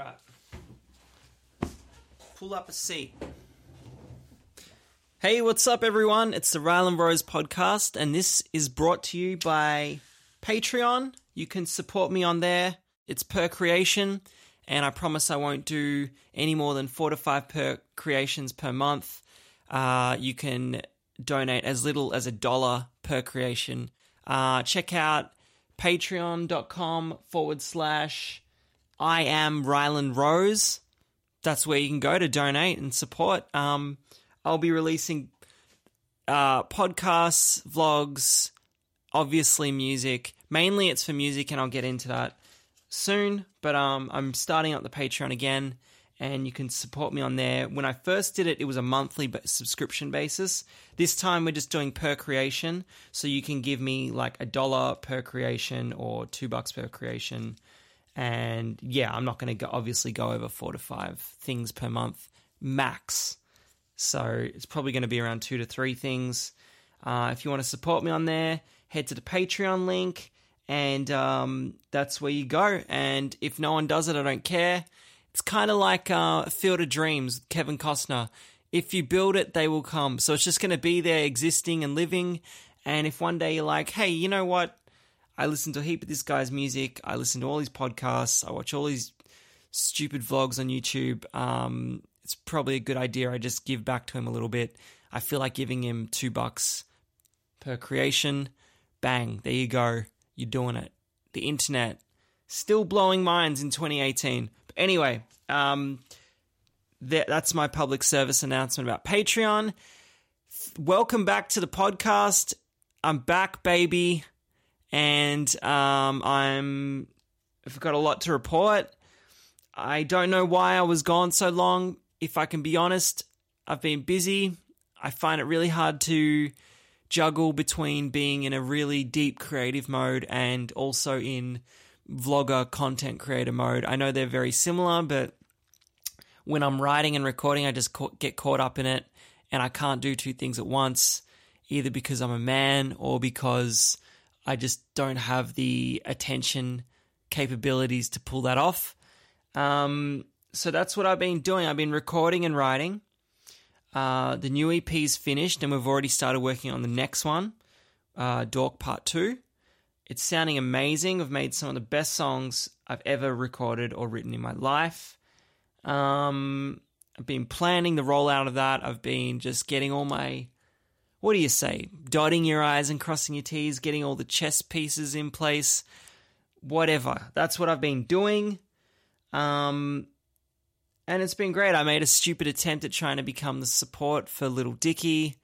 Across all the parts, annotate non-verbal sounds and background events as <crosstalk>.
right. Pull up a seat. Hey, what's up, everyone? It's the Ryland Rose podcast, and this is brought to you by Patreon. You can support me on there. It's per creation, and I promise I won't do any more than four to five per creations per month. Uh, you can donate as little as a dollar per creation. Uh, check out patreon.com forward slash I am Ryland Rose. That's where you can go to donate and support. Um, I'll be releasing uh, podcasts, vlogs, obviously music. Mainly it's for music, and I'll get into that soon. But um, I'm starting up the Patreon again, and you can support me on there. When I first did it, it was a monthly subscription basis. This time we're just doing per creation, so you can give me like a dollar per creation or two bucks per creation. And yeah, I'm not going to obviously go over four to five things per month max. So it's probably going to be around two to three things. Uh, if you want to support me on there, head to the Patreon link, and um, that's where you go. And if no one does it, I don't care. It's kind of like uh, Field of Dreams, Kevin Costner. If you build it, they will come. So it's just going to be there, existing and living. And if one day you're like, hey, you know what? I listen to a heap of this guy's music. I listen to all his podcasts. I watch all his stupid vlogs on YouTube. Um, it's probably a good idea. I just give back to him a little bit. I feel like giving him two bucks per creation. Bang, there you go. You're doing it. The internet still blowing minds in 2018. But anyway, um, that, that's my public service announcement about Patreon. Welcome back to the podcast. I'm back, baby, and um, I'm. I've got a lot to report. I don't know why I was gone so long. If I can be honest, I've been busy. I find it really hard to juggle between being in a really deep creative mode and also in vlogger content creator mode. I know they're very similar, but when I'm writing and recording, I just get caught up in it and I can't do two things at once, either because I'm a man or because I just don't have the attention capabilities to pull that off. Um, so that's what I've been doing. I've been recording and writing. Uh, the new EP is finished, and we've already started working on the next one, uh, Dork Part 2. It's sounding amazing. I've made some of the best songs I've ever recorded or written in my life. Um, I've been planning the rollout of that. I've been just getting all my, what do you say, dotting your I's and crossing your T's, getting all the chess pieces in place, whatever. That's what I've been doing. Um, and it's been great. I made a stupid attempt at trying to become the support for Lil Dicky.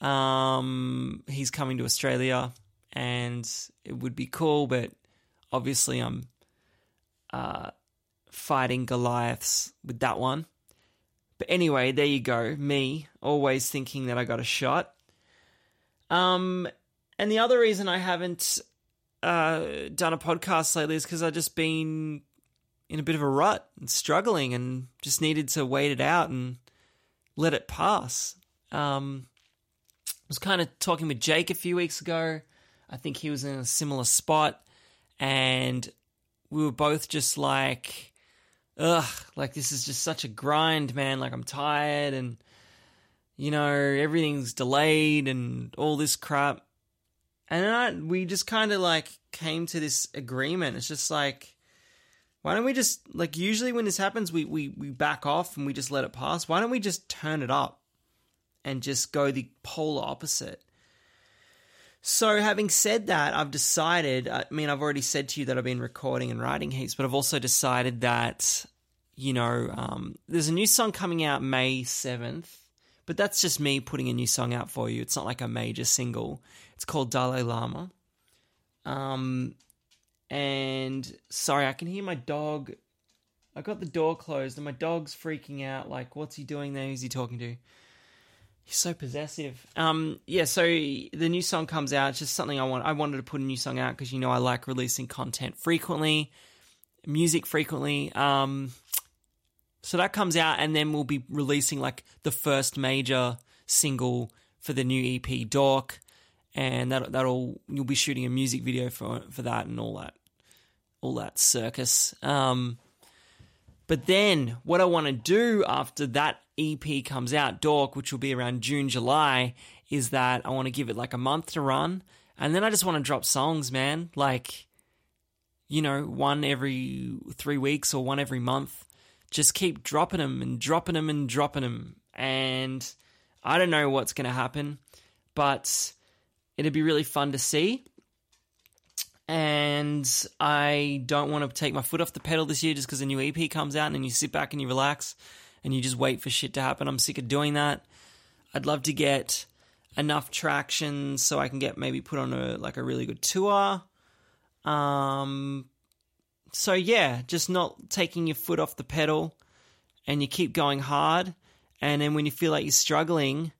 Um, he's coming to Australia and it would be cool, but obviously I'm uh, fighting Goliaths with that one. But anyway, there you go. Me always thinking that I got a shot. Um, and the other reason I haven't uh, done a podcast lately is because I've just been in a bit of a rut and struggling and just needed to wait it out and let it pass. Um, I was kind of talking with Jake a few weeks ago I think he was in a similar spot, and we were both just like, ugh, like this is just such a grind, man. Like I'm tired, and you know everything's delayed and all this crap. And I, we just kind of like came to this agreement. It's just like, why don't we just like usually when this happens, we we we back off and we just let it pass. Why don't we just turn it up and just go the polar opposite? So, having said that, I've decided. I mean, I've already said to you that I've been recording and writing heaps, but I've also decided that, you know, um, there's a new song coming out May 7th, but that's just me putting a new song out for you. It's not like a major single. It's called Dalai Lama. Um, and sorry, I can hear my dog. I got the door closed and my dog's freaking out. Like, what's he doing there? Who's he talking to? He's so possessive. Um, yeah. So the new song comes out. It's just something I want. I wanted to put a new song out because you know I like releasing content frequently, music frequently. Um, so that comes out, and then we'll be releasing like the first major single for the new EP, Dork, and that that'll you'll be shooting a music video for for that and all that, all that circus. Um, But then what I want to do after that EP comes out, Dork, which will be around June, July, is that I want to give it like a month to run. And then I just want to drop songs, man. Like, you know, one every three weeks or one every month. Just keep dropping them and dropping them and dropping them. And I don't know what's going to happen, but it'd be really fun to see. And I don't want to take my foot off the pedal this year just because a new EP comes out and then you sit back and you relax and you just wait for shit to happen. I'm sick of doing that. I'd love to get enough traction so I can get maybe put on a like a really good tour. Um so yeah, just not taking your foot off the pedal and you keep going hard and then when you feel like you're struggling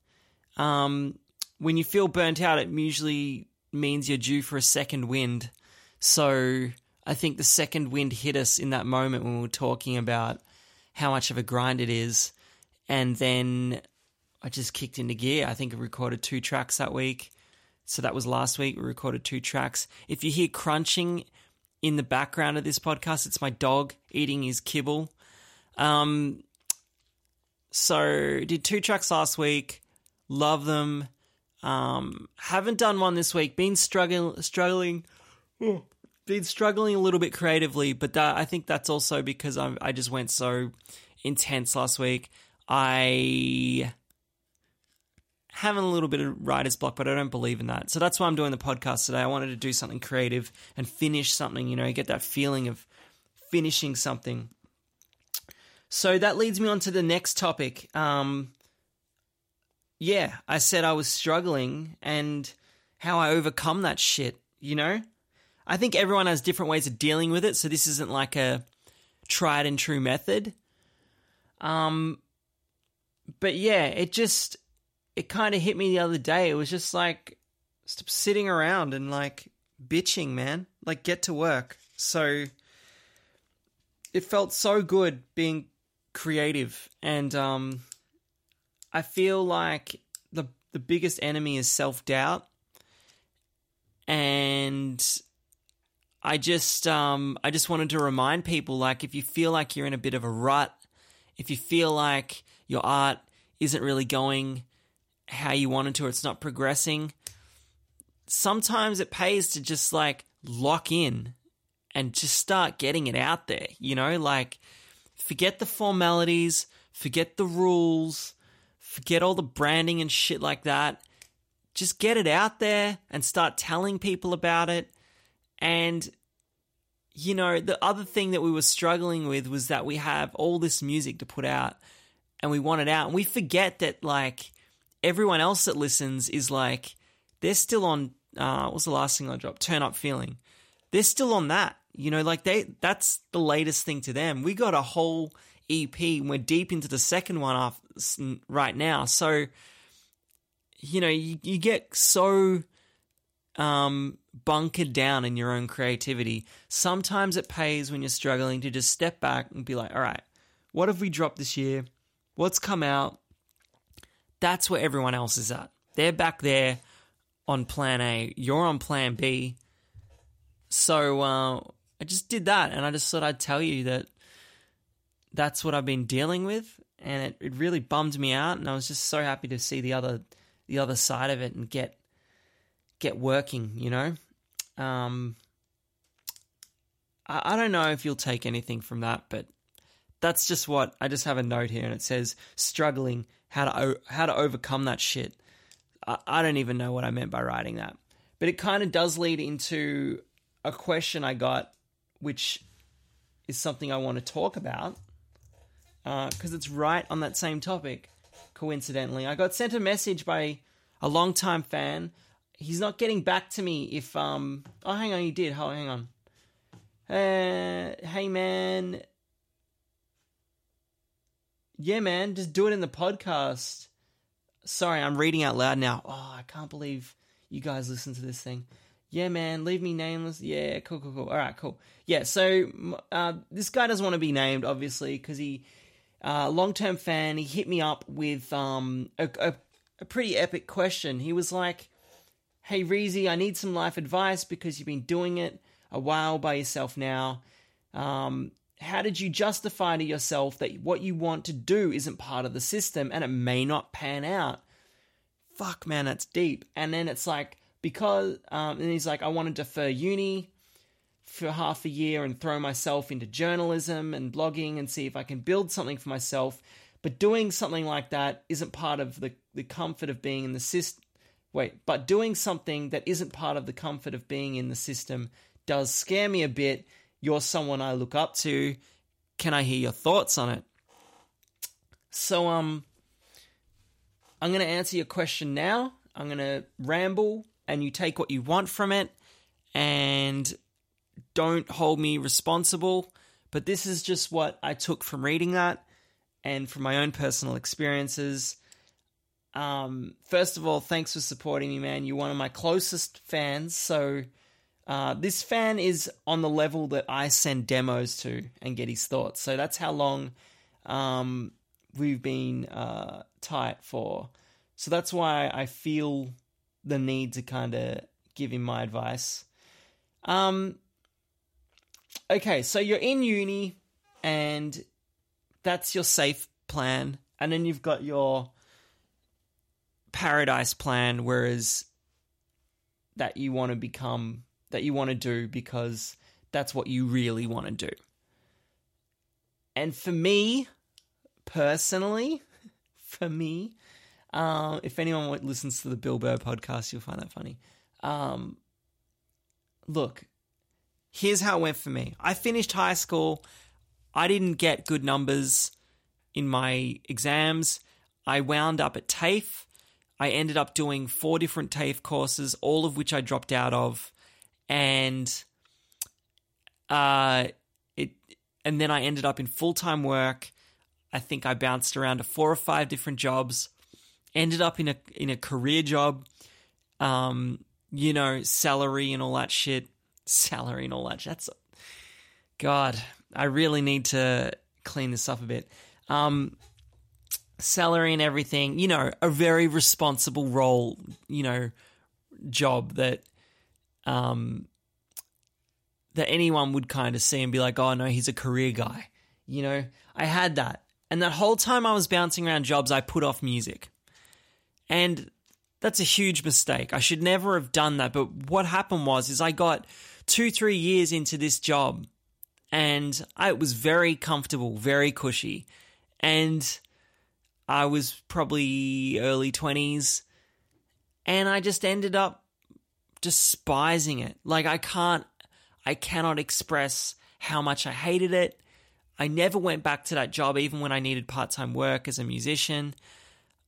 um when you feel burnt out it usually means you're due for a second wind. So I think the second wind hit us in that moment when we were talking about how much of a grind it is and then I just kicked into gear. I think I recorded two tracks that week. So that was last week. We recorded two tracks. If you hear crunching in the background of this podcast, it's my dog eating his kibble. Um, so did two tracks last week. Love them. Um, haven't done one this week. Been struggling, struggling, been struggling a little bit creatively, but that, I think that's also because I, I just went so intense last week. I having a little bit of writer's block, but I don't believe in that. So that's why I'm doing the podcast today. I wanted to do something creative and finish something, you know, get that feeling of finishing something. So that leads me on to the next topic. Um, yeah, I said I was struggling and how I overcome that shit, you know? I think everyone has different ways of dealing with it, so this isn't like a tried and true method. Um, but yeah, it just it kind of hit me the other day. It was just like stop sitting around and like bitching, man. Like get to work. So it felt so good being creative and um I feel like the the biggest enemy is self-doubt. And I just um I just wanted to remind people like if you feel like you're in a bit of a rut, if you feel like your art isn't really going how you wanted to or it's not progressing, sometimes it pays to just like lock in and just start getting it out there, you know, like forget the formalities, forget the rules, forget all the branding and shit like that. Just get it out there and start telling people about it. And, you know, the other thing that we were struggling with was that we have all this music to put out and we want it out. And we forget that, like, everyone else that listens is like they're still on uh what's the last thing I dropped? Turn up feeling. They're still on that. You know, like they that's the latest thing to them. We got a whole EP and we're deep into the second one off right now. So you know, you, you get so um bunkered down in your own creativity. Sometimes it pays when you're struggling to just step back and be like, "All right, what have we dropped this year? What's come out? That's where everyone else is at. They're back there on plan A. You're on plan B. So uh, I just did that, and I just thought I'd tell you that that's what I've been dealing with, and it, it really bummed me out. And I was just so happy to see the other the other side of it and get get working. You know, um, I, I don't know if you'll take anything from that, but that's just what I just have a note here, and it says struggling how to how to overcome that shit. I, I don't even know what I meant by writing that, but it kind of does lead into a question I got, which is something I want to talk about because uh, it's right on that same topic. Coincidentally, I got sent a message by a longtime fan. He's not getting back to me if um. Oh, hang on, he did. Oh, hang on. Uh, hey man, yeah, man, just do it in the podcast. Sorry, I'm reading out loud now. Oh, I can't believe you guys listen to this thing. Yeah, man, leave me nameless. Yeah, cool, cool, cool. All right, cool. Yeah, so uh, this guy doesn't want to be named, obviously, because he, uh, long term fan, he hit me up with um, a, a, a pretty epic question. He was like, Hey, Reezy, I need some life advice because you've been doing it a while by yourself now. Um, how did you justify to yourself that what you want to do isn't part of the system and it may not pan out? Fuck, man, that's deep. And then it's like, because, um, and he's like, I want to defer uni for half a year and throw myself into journalism and blogging and see if I can build something for myself. But doing something like that isn't part of the, the comfort of being in the system. Wait, but doing something that isn't part of the comfort of being in the system does scare me a bit. You're someone I look up to. Can I hear your thoughts on it? So, um, I'm going to answer your question now. I'm going to ramble and you take what you want from it. And don't hold me responsible, but this is just what I took from reading that and from my own personal experiences. Um, first of all, thanks for supporting me, man. You're one of my closest fans. So, uh, this fan is on the level that I send demos to and get his thoughts. So, that's how long um, we've been uh, tight for. So, that's why I feel the need to kind of give him my advice. Um, okay, so you're in uni and that's your safe plan. And then you've got your paradise plan, whereas that you want to become, that you want to do because that's what you really want to do. And for me, personally, <laughs> for me, uh, if anyone listens to the Bill Burr podcast, you'll find that funny. Um, look, here's how it went for me. I finished high school. I didn't get good numbers in my exams. I wound up at TAFE. I ended up doing four different TAFE courses, all of which I dropped out of. And uh, it, and then I ended up in full time work. I think I bounced around to four or five different jobs. Ended up in a in a career job, um, you know, salary and all that shit salary and all that. That's God. I really need to clean this up a bit. Um, salary and everything. You know, a very responsible role. You know, job that um that anyone would kind of see and be like, oh no, he's a career guy. You know, I had that. And that whole time I was bouncing around jobs, I put off music. And that's a huge mistake. I should never have done that. But what happened was is I got two, three years into this job and I was very comfortable, very cushy. And I was probably early 20s and I just ended up despising it. Like I can't I cannot express how much I hated it. I never went back to that job even when I needed part-time work as a musician.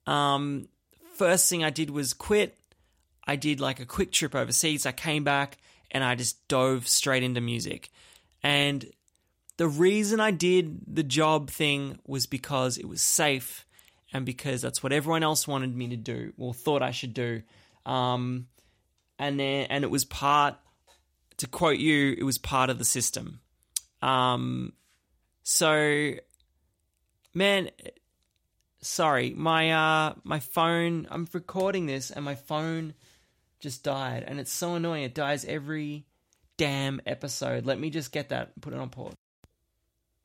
Um first thing I did was quit. I did like a quick trip overseas. I came back and I just dove straight into music. And the reason I did the job thing was because it was safe and because that's what everyone else wanted me to do or thought I should do. Um, and then, and it was part, to quote you, it was part of the system. Um, so, man, sorry, my uh, my phone. I'm recording this, and my phone just died, and it's so annoying. It dies every damn episode. Let me just get that, put it on pause.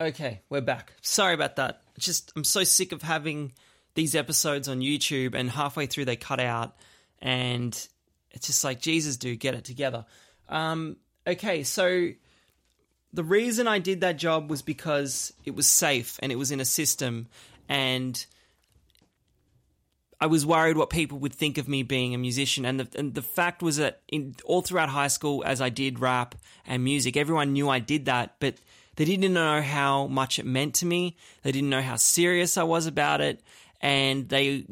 Okay, we're back. Sorry about that. Just I'm so sick of having these episodes on YouTube, and halfway through they cut out, and it's just like Jesus, dude, get it together. Um, okay, so the reason I did that job was because it was safe and it was in a system, and I was worried what people would think of me being a musician, and the and the fact was that in all throughout high school, as I did rap and music, everyone knew I did that, but they didn't know how much it meant to me. They didn't know how serious I was about it, and they,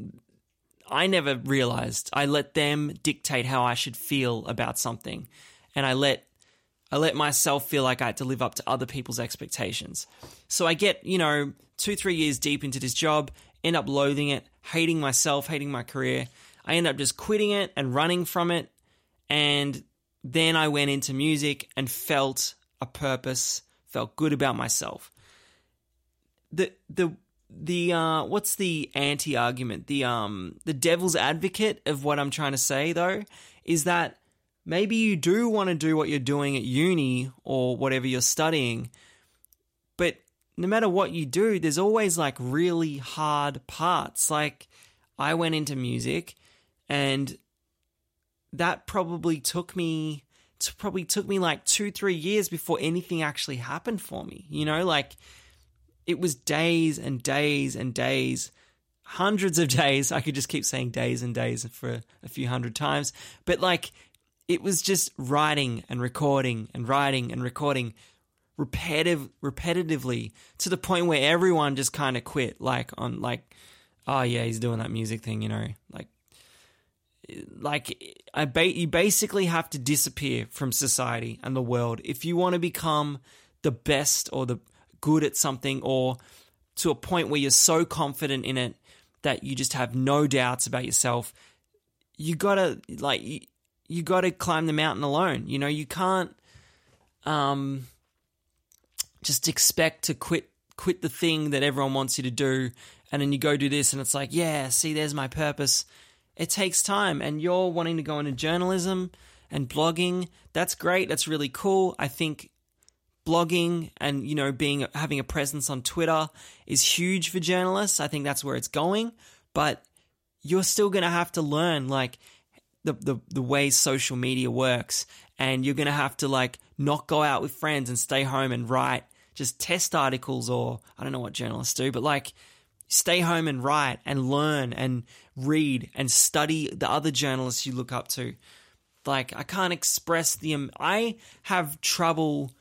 I never realized. I let them dictate how I should feel about something, and I let I let myself feel like I had to live up to other people's expectations. So I get, you know, two, three years deep into this job, end up loathing it, hating myself, hating my career. I end up just quitting it and running from it. And then I went into music and felt a purpose, felt good about myself. The the the uh what's the anti argument? The um the devil's advocate of what I'm trying to say though is that maybe you do want to do what you're doing at uni or whatever you're studying, But no matter what you do, there's always like really hard parts. Like I went into music and that probably took me probably took me like 2 3 years before anything actually happened for me. You know, like it was days and days and days hundreds of days. I could just keep saying days and days for a few hundred times. But like, it was just writing and recording and writing and recording repetitive repetitively to the point where everyone just kind of quit like on like oh yeah he's doing that music thing you know like like I ba- you basically have to disappear from society and the world if you want to become the best or the good at something or to a point where you're so confident in it that you just have no doubts about yourself, you gotta like you, you gotta climb the mountain alone. You know, you can't um just expect to quit quit the thing that everyone wants you to do and then you go do this and it's like, yeah, see there's my purpose. It takes time and you're wanting to go into journalism and blogging. That's great. That's really cool. I think blogging and you know being having a presence on Twitter is huge for journalists. I think that's where it's going, but you're still going to have to learn like the, the the way social media works and you're going to have to like not go out with friends and stay home and write just test articles or I don't know what journalists do, but like stay home and write and learn and read and study the other journalists you look up to. Like I can't express the um, I have trouble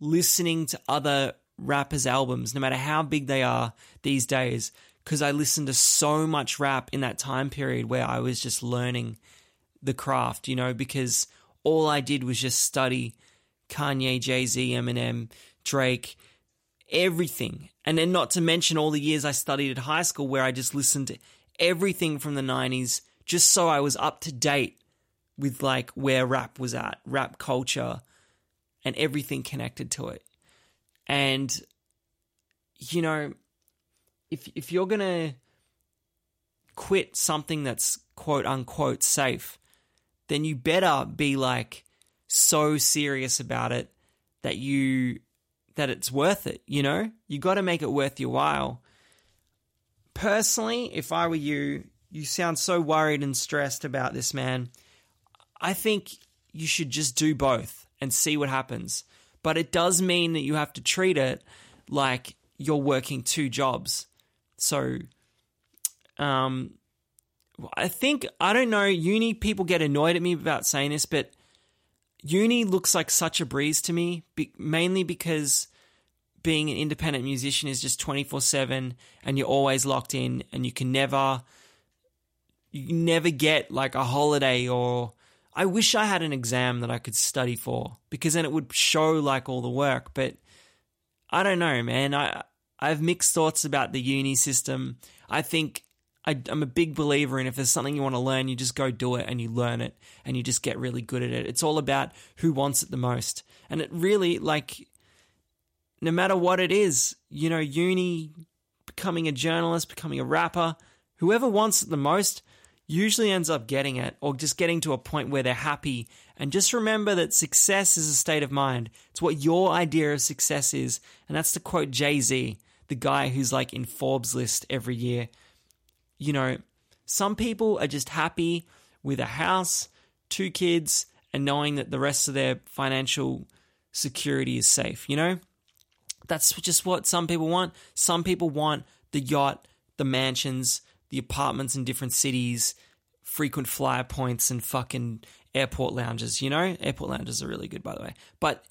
listening to other rappers' albums, no matter how big they are these days, because I listened to so much rap in that time period where I was just learning the craft, you know, because all I did was just study Kanye, Jay Z, Eminem, Drake, everything. And then not to mention all the years I studied at high school where I just listened to everything from the 90s just so I was up to date with like where rap was at, rap culture, and everything connected to it. And you know, if if you're going to quit something that's quote unquote safe, then you better be like so serious about it that you that it's worth it, you know? You got to make it worth your while. Personally, if I were you, you sound so worried and stressed about this man. I think you should just do both and see what happens. But it does mean that you have to treat it like you're working two jobs. So, um, I think, I don't know, uni people get annoyed at me about saying this, but uni looks like such a breeze to me, mainly because being an independent musician is just 24 7 and you're always locked in and you can never you never get like a holiday or I wish I had an exam that I could study for because then it would show like all the work. But I don't know, man. I I have mixed thoughts about the uni system. I think I, am a big believer in if there's something you want to learn, you just go do it and you learn it and you just get really good at it. It's all about who wants it the most. And it really, like, no matter what it is, you know, uni, becoming a journalist, becoming a rapper, whoever wants it the most, usually ends up getting it or just getting to a point where they're happy. And just remember that success is a state of mind. It's what your idea of success is. And that's to quote Jay Z, the guy who's like in Forbes list every year. You know, some people are just happy with a house, two kids, and knowing that the rest of their financial security is safe, you know? That's just what some people want. Some people want the yacht, the mansions, the apartments in different cities, frequent flyer points, and fucking airport lounges. You know, airport lounges are really good, by the way. But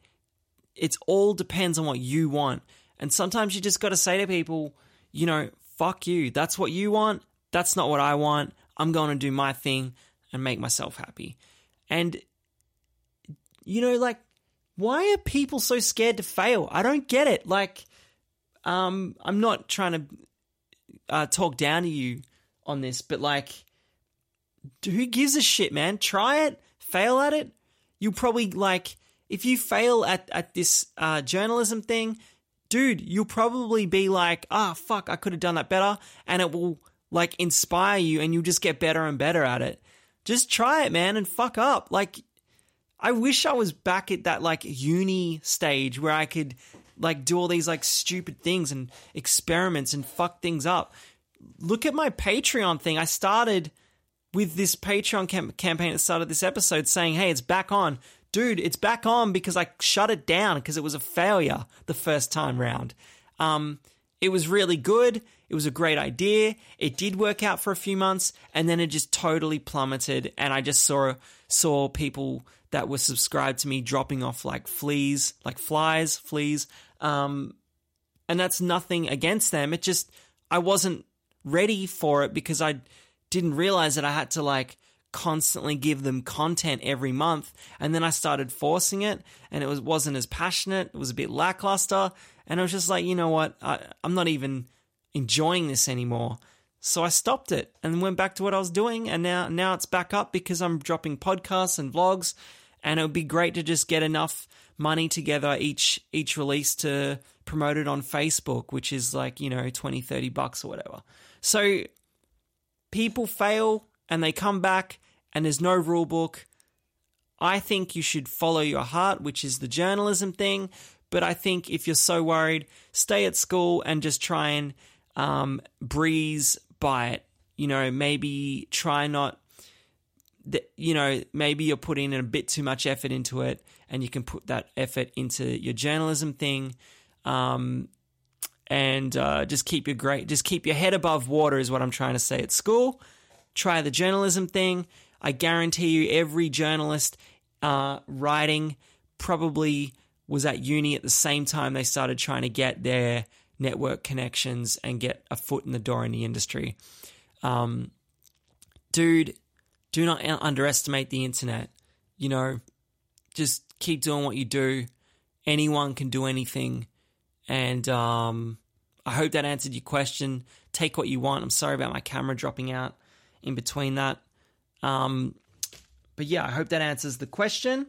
it's all depends on what you want. And sometimes you just got to say to people, you know, fuck you. That's what you want. That's not what I want. I'm going to do my thing and make myself happy. And, you know, like, why are people so scared to fail? I don't get it. Like, um, I'm not trying to uh, talk down to you on this, but like, who gives a shit, man? Try it, fail at it. You'll probably like if you fail at at this uh, journalism thing, dude. You'll probably be like, ah, oh, fuck, I could have done that better, and it will like inspire you, and you'll just get better and better at it. Just try it, man, and fuck up. Like, I wish I was back at that like uni stage where I could like do all these like stupid things and experiments and fuck things up. Look at my Patreon thing. I started with this Patreon cam- campaign at the start of this episode saying, "Hey, it's back on." Dude, it's back on because I shut it down because it was a failure the first time round. Um, it was really good. It was a great idea. It did work out for a few months, and then it just totally plummeted. And I just saw saw people that were subscribed to me dropping off like fleas, like flies, fleas. Um, and that's nothing against them. It just I wasn't ready for it because I didn't realize that I had to like constantly give them content every month. And then I started forcing it and it was wasn't as passionate. It was a bit lackluster. And I was just like you know what? I, I'm not even enjoying this anymore. So I stopped it and went back to what I was doing. And now now it's back up because I'm dropping podcasts and vlogs. And it would be great to just get enough money together each each release to promote it on Facebook which is like you know 20 30 bucks or whatever so people fail and they come back and there's no rule book. I think you should follow your heart, which is the journalism thing. But I think if you're so worried, stay at school and just try and um, breeze by it. You know, maybe try not, you know, maybe you're putting in a bit too much effort into it and you can put that effort into your journalism thing. Um, and uh, just keep your great, just keep your head above water is what I'm trying to say at school try the journalism thing. I guarantee you, every journalist uh, writing probably was at uni at the same time they started trying to get their network connections and get a foot in the door in the industry. Um, dude, do not underestimate the internet. You know, just keep doing what you do. Anyone can do anything. And um, I hope that answered your question. Take what you want. I'm sorry about my camera dropping out in between that. Um, but yeah, I hope that answers the question.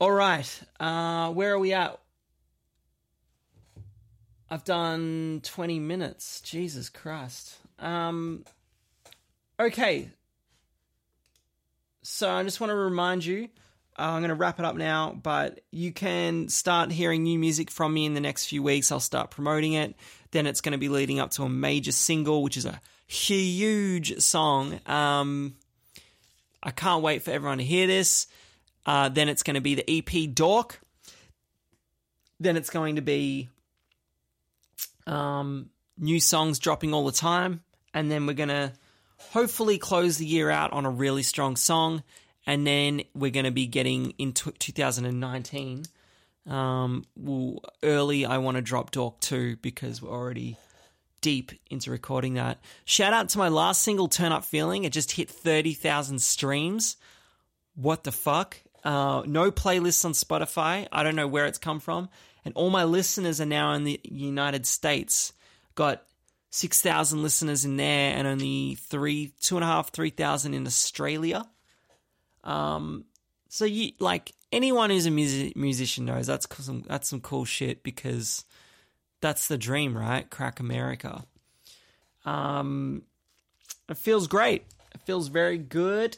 All right, uh, where are we at? I've done 20 minutes. Jesus Christ. Um, okay. So I just want to remind you uh, I'm going to wrap it up now, but you can start hearing new music from me in the next few weeks. I'll start promoting it. Then it's going to be leading up to a major single, which is a huge song. Um, I can't wait for everyone to hear this. Uh, then it's going to be the EP Dork. Then it's going to be um, new songs dropping all the time. And then we're going to hopefully close the year out on a really strong song. And then we're going to be getting into 2019. Um, well, early, I want to drop Dork 2 because we're already deep into recording that. Shout out to my last single, Turn Up Feeling. It just hit 30,000 streams. What the fuck? Uh, no playlists on Spotify. I don't know where it's come from. And all my listeners are now in the United States. Got 6,000 listeners in there and only three, two and a half, 3,000 in Australia. Um, so you like anyone who's a music, musician knows that's some, that's some cool shit because that's the dream, right? Crack America. Um, it feels great. It feels very good.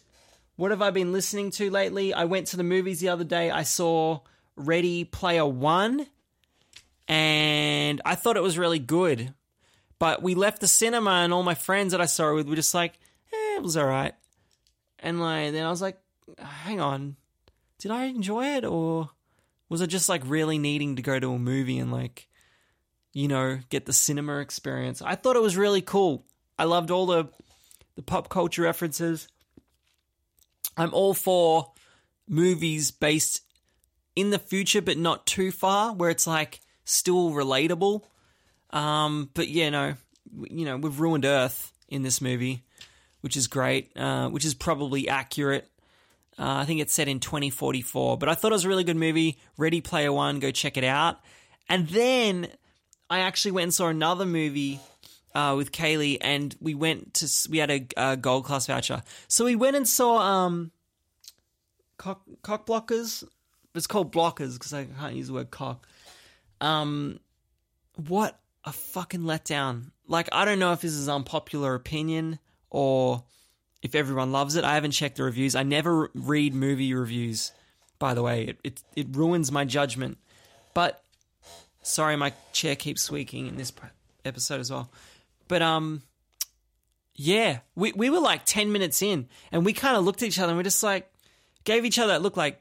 What have I been listening to lately? I went to the movies the other day. I saw Ready Player One, and I thought it was really good. But we left the cinema, and all my friends that I saw it with were just like, eh, it was all right. And like, then I was like, hang on, did I enjoy it, or was I just like really needing to go to a movie and like you know, get the cinema experience. I thought it was really cool. I loved all the the pop culture references. I'm all for movies based in the future but not too far where it's like still relatable. Um, but yeah, no, you know, we've ruined Earth in this movie, which is great, uh, which is probably accurate. Uh, I think it's set in 2044, but I thought it was a really good movie. Ready Player One, go check it out. And then I actually went and saw another movie uh, with Kaylee, and we went to we had a, a, gold class voucher, so we went and saw um, cock cock blockers. It's called blockers because I can't use the word cock. Um, what a fucking letdown! Like I don't know if this is unpopular opinion or if everyone loves it. I haven't checked the reviews. I never read movie reviews. By the way, it it, it ruins my judgment. But sorry, my chair keeps squeaking in this episode as well. But um, yeah, we we were like ten minutes in, and we kind of looked at each other and we just like gave each other that look like,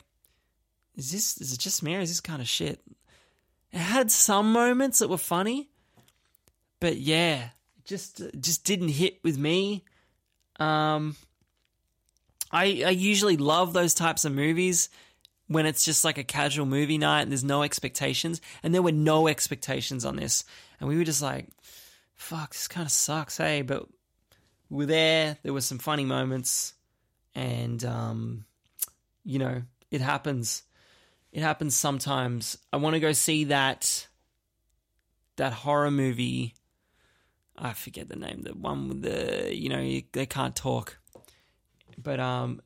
is this is it just me or is this kind of shit? It had some moments that were funny, but yeah, just just didn't hit with me. Um, I I usually love those types of movies when it's just like a casual movie night and there's no expectations, and there were no expectations on this, and we were just like, "Fuck, this kind of sucks, hey." But we're there. There were some funny moments, and um, you know, it happens. It happens sometimes. I want to go see that that horror movie. I forget the name. The one with the you know they can't talk, but um,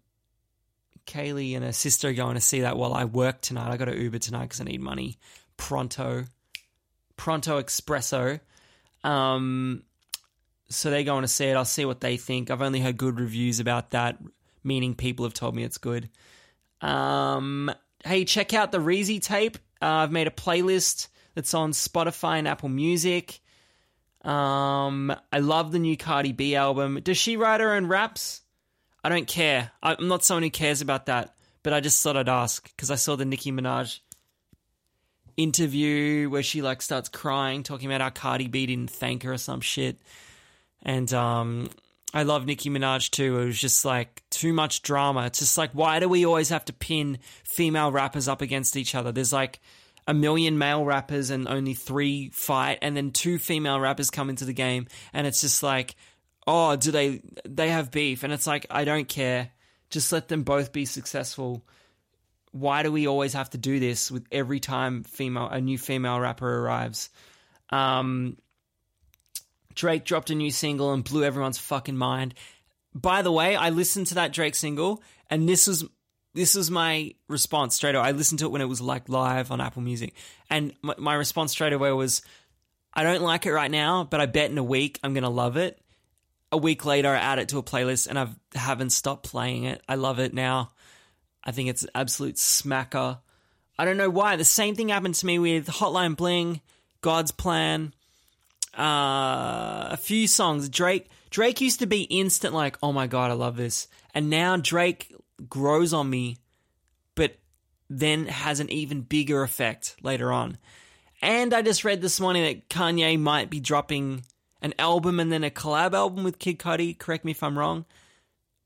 Kaylee and her sister are going to see that while I work tonight. I got to Uber tonight because I need money. Pronto, Pronto Espresso. Um, so they're going to see it. I'll see what they think. I've only heard good reviews about that, meaning people have told me it's good. Um, hey, check out the Reezy tape. Uh, I've made a playlist that's on Spotify and Apple Music. Um, I love the new Cardi B album. Does she write her own raps? I don't care. I'm not someone who cares about that, but I just thought I'd ask because I saw the Nicki Minaj interview where she like starts crying, talking about how Cardi B didn't thank her or some shit. And um, I love Nicki Minaj too. It was just like too much drama. It's just like, why do we always have to pin female rappers up against each other? There's like a million male rappers and only three fight, and then two female rappers come into the game, and it's just like, oh, do they they have beef? And it's like, I don't care. Just let them both be successful. Why do we always have to do this with every time female a new female rapper arrives? Um, Drake dropped a new single and blew everyone's fucking mind. By the way, I listened to that Drake single and this was this was my response straight away. I listened to it when it was like live on Apple Music, and my, my response straight away was, "I don't like it right now, but I bet in a week I'm gonna love it." A week later, I add it to a playlist, and I haven't stopped playing it. I love it now. I think it's an absolute smacker. I don't know why. The same thing happened to me with Hotline Bling, God's Plan, uh, a few songs. Drake Drake used to be instant like, oh my god, I love this, and now Drake grows on me, but then has an even bigger effect later on. And I just read this morning that Kanye might be dropping an album and then a collab album with Kid Cudi. Correct me if I'm wrong,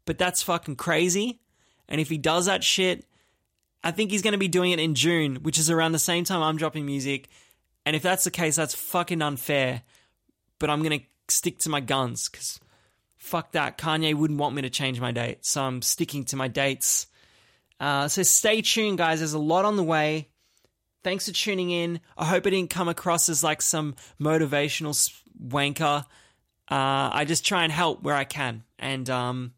but that's fucking crazy. And if he does that shit, I think he's going to be doing it in June, which is around the same time I'm dropping music. And if that's the case, that's fucking unfair but I'm going to stick to my guns because fuck that. Kanye wouldn't want me to change my date. So I'm sticking to my dates. Uh, so stay tuned, guys. There's a lot on the way. Thanks for tuning in. I hope it didn't come across as like some motivational wanker. Uh, I just try and help where I can. And, um,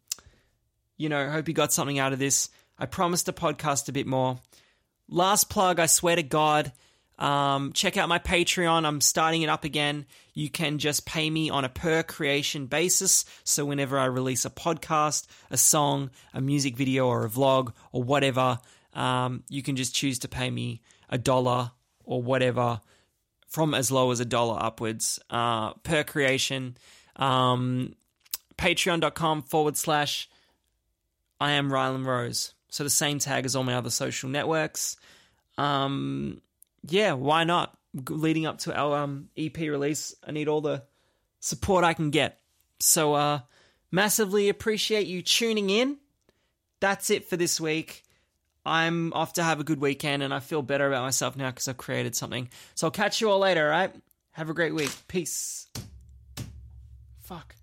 you know, hope you got something out of this. I promised to podcast a bit more. Last plug, I swear to God, um, check out my Patreon. I'm starting it up again. You can just pay me on a per creation basis. So whenever I release a podcast, a song, a music video, or a vlog, or whatever, um, you can just choose to pay me a dollar or whatever from as low as a dollar upwards uh, per creation. Um, Patreon.com forward slash I am Ryland Rose. So the same tag as all my other social networks. Um, yeah, why not? Leading up to our um, EP release, I need all the support I can get. So, uh, massively appreciate you tuning in. That's it for this week. I'm off to have a good weekend and I feel better about myself now because I've created something. So I'll catch you all later, all right? Have a great week. Peace. Fuck.